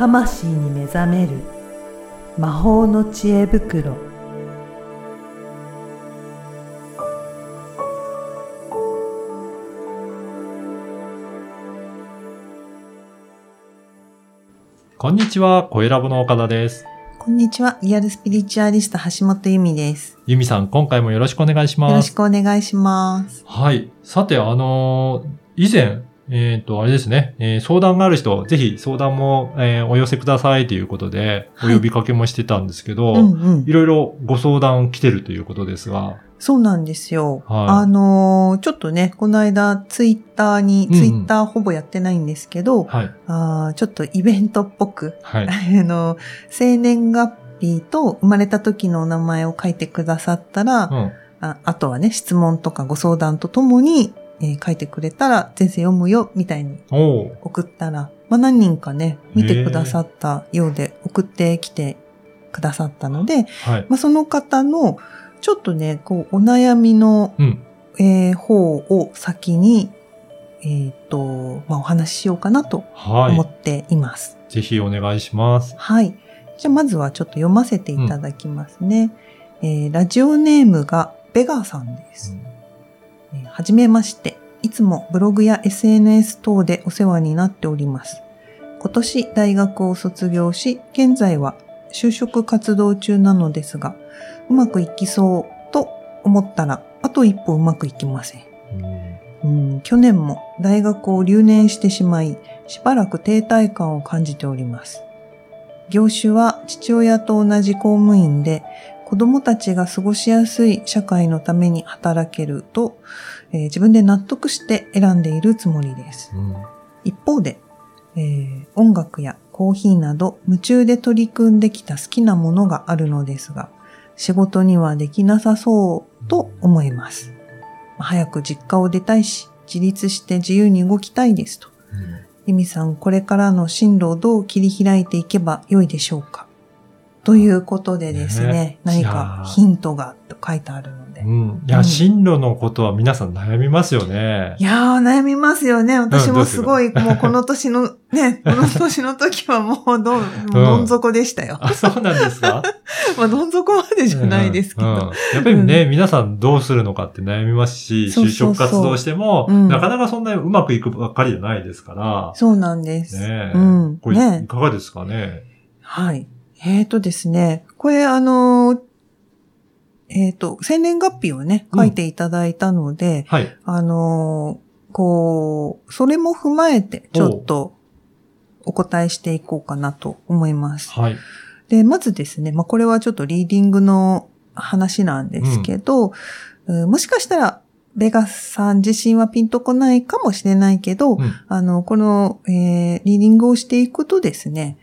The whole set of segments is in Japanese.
魂に目覚める魔法の知恵袋こんにちは、声ラボの岡田です。こんにちは。リアルスピリチュアリスト橋本由美です。ゆみさん、今回もよろしくお願いしよろます。しくお願いします。はい。さて、あのー以前、えっ、と、あれですね、えー相談がある人、ぜひ相談も、えーお寄せくださいということで、おはい呼びかけもしてたんですけど、うんうんい。ろいろご相談来てるということですが、そうなんですよ。はいあのーちょっとね、この間ツイッターに、うんうんツイッターほぼやってないんですけど、はい。あーちょっとイベントっぽく、はい。あの、生年月日と生まれた時のお名前を書いてくださったら、うん。ああとはね、質問とかご相談とともに、えー書いてくれたら全然読むよ、みたいに送ったら、まあ何人かね、見てくださったようで送ってきてくださったので、はい。まあその方の、ちょっとね、こう、お悩みの、うん。えー方を先に、えっ、と、まあお話ししようかなとはい。思っています。ぜひお願いします。はい。じゃあまずはちょっと読ませていただきますね。えーラジオネームがベガさんです。えーはじめまして。いつもブログや SNS 等でお世話になっております。今年大学を卒業し、現在は就職活動中なのですが、うまくいきそうと思ったら、あと一歩うまくいきません。うんうん去年も大学を留年してしまい、しばらく停滞感を感じております。業種は父親と同じ公務員で、子供たちが過ごしやすい社会のために働けると、えー自分で納得して選んでいるつもりです。うん一方で、えー音楽やコーヒーなど夢中で取り組んできた好きなものがあるのですが、仕事にはできなさそうと思います。早く実家を出たいし、自立して自由に動きたいですと。うんゆみさん、これからの進路をどう切り開いていけばよいでしょうか？ということでですね、ね何かヒントがと書いてあるので。うん。いうや、ん進路のことは皆さん悩みますよね。いやー、悩みますよね。私もすごい、もうこの年の、ね、この年の時はもうどどん底でしたよ。あ、そうなんですか？まあ、どん底までじゃないですけど。うんうんやっぱりね、皆さんどうするのかって悩みますし、就職活動しても、うんなかなかそんなにうまくいくばっかりじゃないですから、そうなんです。ねえうん。これねいかがですかね？はい。えーとですね、これあのーえっ、と、生年月日をね、うん書いていただいたので、はい。あのーこう、それも踏まえて、ちょっとお答えしていこうかなと思います。はい。で、まずですね、まあ、これはちょっとリーディングの話なんですけど、うんもしかしたら、ベガスさん自身はピンとこないかもしれないけど、うんあの、この、えーリーディングをしていくとですね、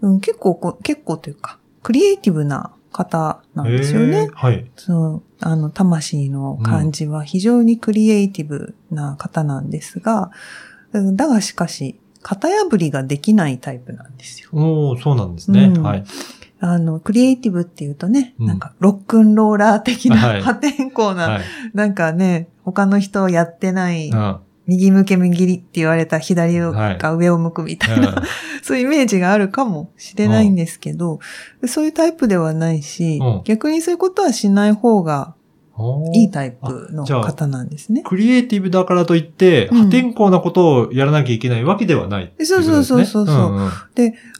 うん、結構こ、結構というか、クリエイティブな方なんですよへねえ。はい。そう、あの、魂の感じは非常にクリエイティブな方なんですが、うんだがしかし、型破りができないタイプなんですよ。おーそうなんですね。うんはい。あの、クリエイティブっていうとね、うんなんか、ロックンローラー的な、はい 破天荒な、はい。なんかね、他の人やってない、うん右向け右りって言われた左はいが上を向くみたいな、そういうイメージがあるかもしれないんですけど、そういうタイプではないし、うん。逆にそういうことはしない方がいいタイプの方なんですね。クリエイティブだからといって、うん。破天荒なことをやらなきゃいけないわけではないね。そうそうそうそうそう。んん。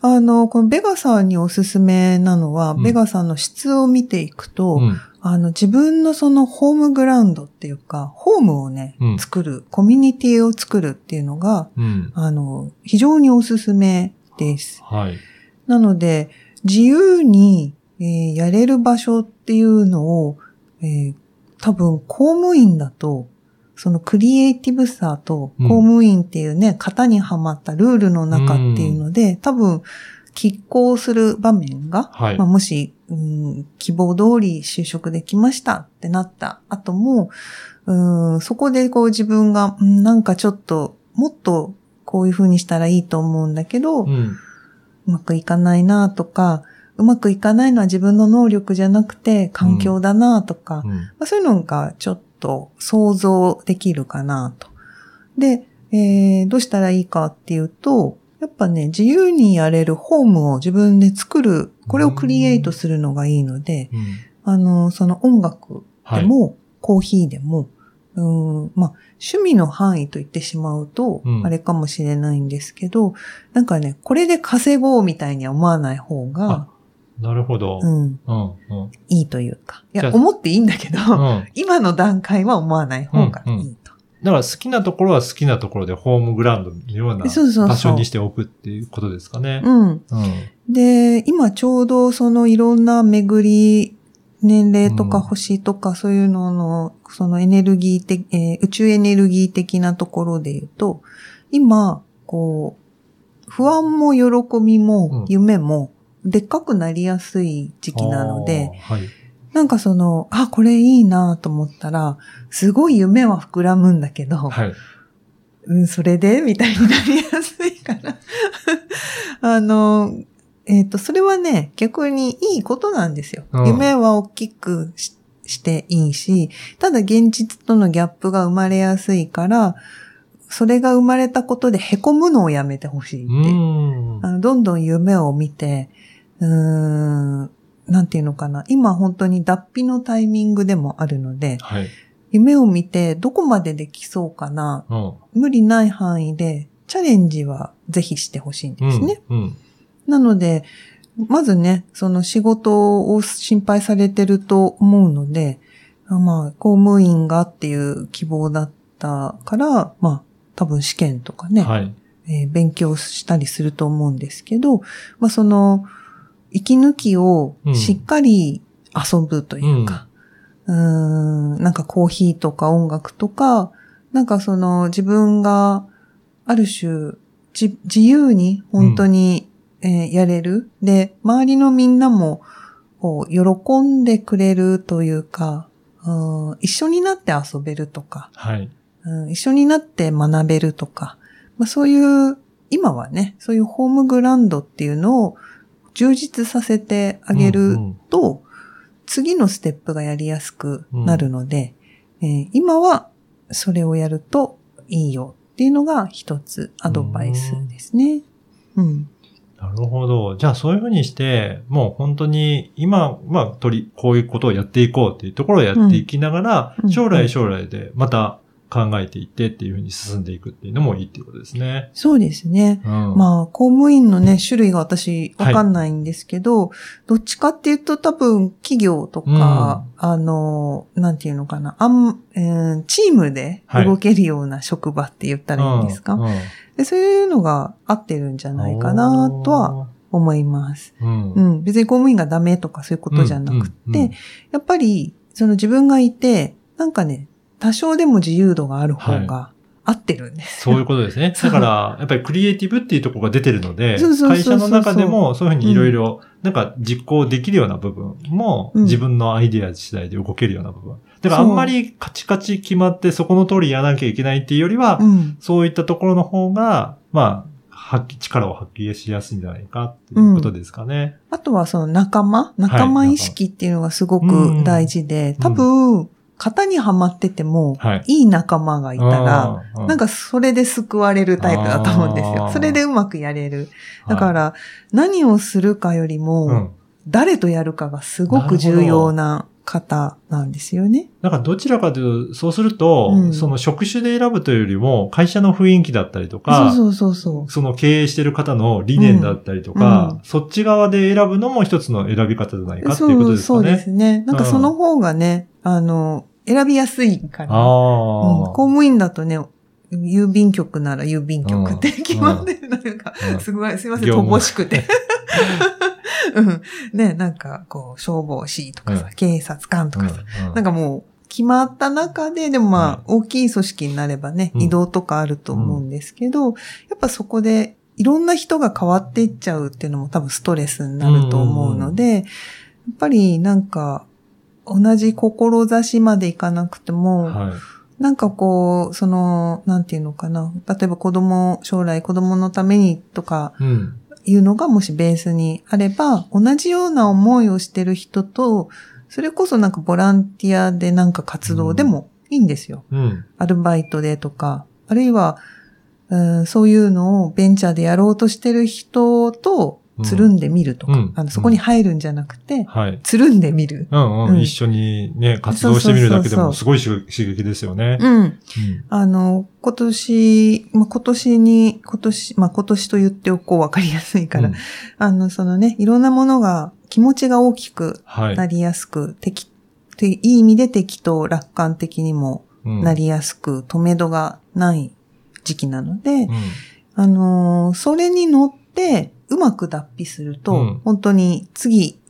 あの、このベガさんにおすすめなのは、うん。ベガさんの質を見ていくと、うんあの、自分のそのホームグラウンドっていうか、ホームをね、うん作る、コミュニティを作るっていうのが、うん。あの、非常におすすめです。はい。なので、自由に、えーやれる場所っていうのを、えー多分公務員だと、そのクリエイティブさとうん公務員っていうね、型にはまったルールの中っていうので、多分、拮抗する場面が、はいまあ、もし、うん、希望通り就職できましたってなった後も、うん、そこでこう自分が、うんなんかちょっと、もっとこういう風にしたらいいと思うんだけど、うん。うまくいかないなとか、うまくいかないのは自分の能力じゃなくて環境だなとか、うんまあ、そういうのがちょっと想像できるかなと。で、えーどうしたらいいかっていうと、やっぱね、自由にやれるホームを自分で作る、これをクリエイトするのがいいので、うんあの、その音楽はい。でも、コーヒーでも、うん、まあ、趣味の範囲と言ってしまうとう、んあれかもしれないんですけど、なんかね、これで稼ごうみたいには思わない方が、なるほど。うん、うん。うん。いいというか。いや、思っていいんだけど、うん。今の段階は思わない方がいいと。だから好きなところは好きなところでホームグラウンドのようなそうそうそう場所にしておくっていうことですかね。うん。うん。で、今ちょうどそのいろんな巡り、年齢とかうん星とかそういうのの、そのエネルギー的、えー宇宙エネルギー的なところで言うと、今、こう、不安も喜びうんも夢もでっかくなりやすい時期なので、あー。はい。なんかその、あ、これいいなと思ったら、すごい夢は膨らむんだけど、はい。うん、それで？みたいになりやすいから。あの、えっ、と、それはね、逆にいいことなんですよ。うん夢は大きくししていいし、ただ現実とのギャップが生まれやすいから、それが生まれたことで凹むのをやめてほしいって。あのどんどん夢を見て、うーん、なんていうのかな。今本当に脱皮のタイミングでもあるので、はい。夢を見てどこまでできそうかな、うん。無理ない範囲でチャレンジはぜひしてほしいんですね。うん。うん。なので、まずね、その仕事を心配されてると思うので、あまあ、公務員がっていう希望だったから、まあ、多分試験とかね、はい。えー勉強したりすると思うんですけど、まあその、息抜きをしっかり遊ぶというか、うーん、なんかコーヒーとか音楽とか、なんかその自分がある種じ自由に本当に、えーやれる。で、周りのみんなもこう喜んでくれるというか、うん。一緒になって遊べるとか、はい。うん、一緒になって学べるとか、まあそういう、今はね、そういうホームグランドっていうのを充実させてあげるうんうんと、次のステップがやりやすくなるので、えー今はそれをやるといいよっていうのが一つアドバイスですね。うん。なるほど。じゃあそういうふうにして、もう本当に今、まあ、とり、こういうことをやっていこうっていうところをやっていきながら、うん将来将来でまた考えていってっていうふうに進んでいくっていうのもいいっていうことですね。そうですね。うん。まあ、公務員のね、種類が私わかんないんですけど、どっちかっていうと多分企業とか、あの、なんていうのかな、あん、えーチームで動けるような職場って言ったらいいんですか、うんうんでそういうのが合ってるんじゃないかなとは。思います。うん。うん。別に公務員がダメとかそういうことじゃなくて、うんうんうんやっぱり、その自分がいて、なんかね、多少でも自由度がある方が合ってるんです。そういうことですね。だから、やっぱりクリエイティブっていうところが出てるので会社の中でもそういうふうにいろいろ、なんか実行できるような部分も、うん自分のアイデア次第で動けるような部分。だからあんまりカチカチ決まってそこの通りやらなきゃいけないっていうよりは、うん。そういったところの方が、まあ、発揮、力を発揮しやすいんじゃないかっていうことですかね。あとはその仲間仲間意識っていうのがすごく大事で、うん多分、型にはまってても、はい。いい仲間がいたら、なんかそれで救われるタイプだと思うんですよ。それでうまくやれる。はいだから、何をするかよりも、うん。誰とやるかがすごく重要な方なんですよね。だからどちらかというと、そうすると、うんその職種で選ぶというよりも、会社の雰囲気だったりとか、そうそうそうそその経営してる方の理念だったりとか、うんそっち側で選ぶのも一つの選び方じゃないかう。っていうことですかね。そうですね。なんかその方がね、あの、選びやすいから。公務員だとね、郵便局なら郵便局って決まってるのが、うんすごい、すいません、乏しくて。うん。ね、なんか、こう、消防士とかさ、う警察官とかさ、うんなんかもう、決まった中で、でもまあ、大きい組織になればね、うん移動とかあると思うんですけど、やっぱそこで、いろんな人が変わっていっちゃうっていうのも多分ストレスになると思うので、やっぱりなんか、同じ志までいかなくても、はい。なんかこう、その、なんていうのかな。例えば子供、将来子供のためにとかうん。いうのがもしベースにあれば、同じような思いをしてる人と、それこそなんかボランティアでなんか活動でもいいんですよ。うん。アルバイトでとか、あるいは、うん、そういうのをベンチャーでやろうとしてる人とつるんでみるとか、うんあのそこに入るんじゃなくて、はい。つるんでみる。うんうん。うん一緒にね、活動してみるだけでもすそごい刺激ですよね。うん。うんあの、今年、まあ、今年に、今年、まあ、今年と言っておこう分かりやすいから、うんあの、そのね、いろんなものが、気持ちが大きくはい。なりやすく、適、ていい意味で適当、楽観的にもうんなりやすく、止めどがない時期なので、うんあのーそれに乗って、うまく脱皮すると、うん本当に次、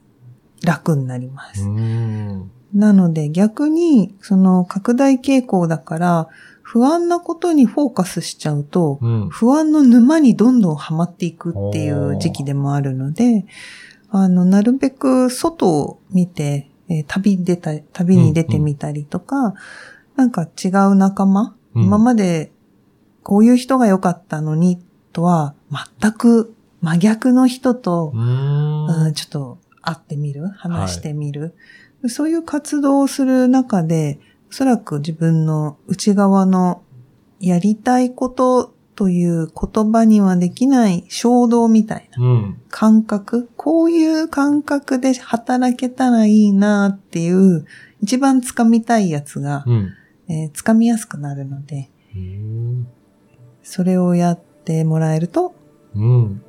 楽になります。うん。なので逆に、その拡大傾向だから、不安なことにフォーカスしちゃうと、うん。不安の沼にどんどんはまっていくっていう時期でもあるので、あの、なるべく外を見て、えー旅に出た、旅に出てみたりとか、なんか違う仲間、うん今までこういう人が良かったのに、とは全く真逆の人と、うんうん、ちょっと会ってみる話してみる、そういう活動をする中で、おそらく自分の内側のやりたいことという言葉にはできない衝動みたいなうん。感覚、こういう感覚で働けたらいいなっていう、一番掴みたいやつが、うん。えー掴みやすくなるので、うん。それをやってもらえるとうん。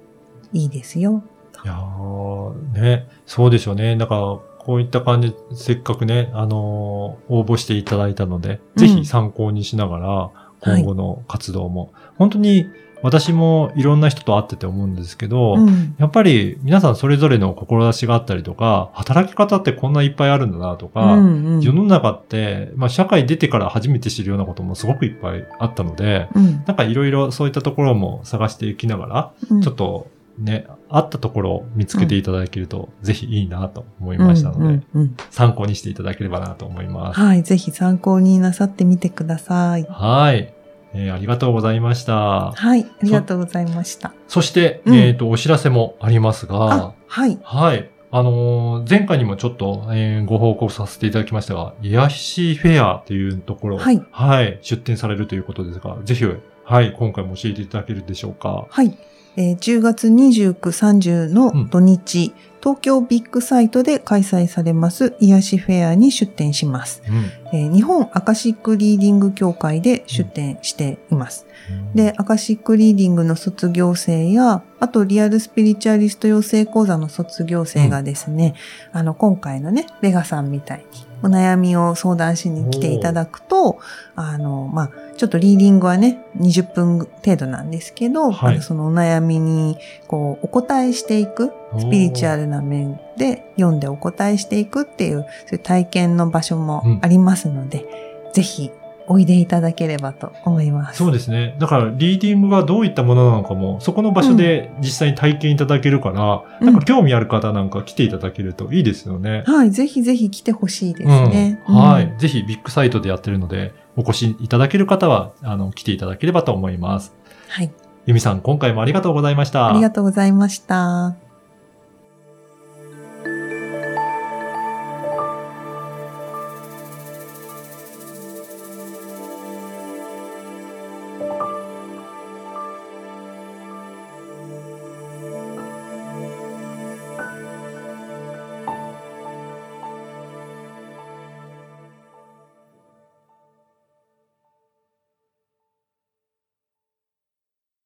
いいですよ。いやー、ね、そうでしょうね。だから、こういった感じ、せっかくね、あのー応募していただいたので、うんぜひ参考にしながら、今後の活動も、本当に私もいろんな人と会ってて思うんですけど、うん。やっぱり皆さんそれぞれの志があったりとか、働き方ってこんないっぱいあるんだなとか、うんうん世の中って、まあ社会出てから初めて知るようなこともすごくいっぱいあったので、うんなんかいろいろそういったところも探していきながら、うんちょっとね、あったところを見つけていただけると、ぜひいいなと思いましたので、うんうんうん参考にしていただければなと思います。はい。ぜひ参考になさってみてください。はい。えーありがとうございました。はい。ありがとうございました。そして、うんえっ、と、お知らせもありますあが、、はい。はい。あのー前回にもちょっと、えーご報告させていただきましたが、癒しフェアっていうところ、はい。はい、出展されるということですが、ぜひ、はい、今回も教えていただけるでしょうか。はい。えー10月29、30の土日、東京ビッグサイトで開催されます癒しフェアに出展します。うん。えー日本アカシックリーディング協会で出展しています。で、アカシックリーディングの卒業生や、あとリアルスピリチュアリスト養成講座の卒業生がですね、あの、今回のね、ベガさんみたいにお悩みを相談しに来ていただくと、あの、まあ、ちょっとリーディングはね、20分程度なんですけど、はい。あのそのお悩みに、こう、お答えしていく、スピリチュアルな面で読んでお答えしていくっていう、そういう体験の場所もありますので、ぜひ、おいでいただければと思います。そうですね。だから、リーディングがどういったものなのかも、そこの場所で実際に体験いただけるから、うんなんか興味ある方なんか来ていただけるといいですよね。はい、ぜひぜひ来てほしいですね。うんはうんい。ぜひビッグサイトでやってるので、お越しいただける方は、あの、来ていただければと思います。はい。ゆみさん、今回もありがとうございました。ありがとうございました。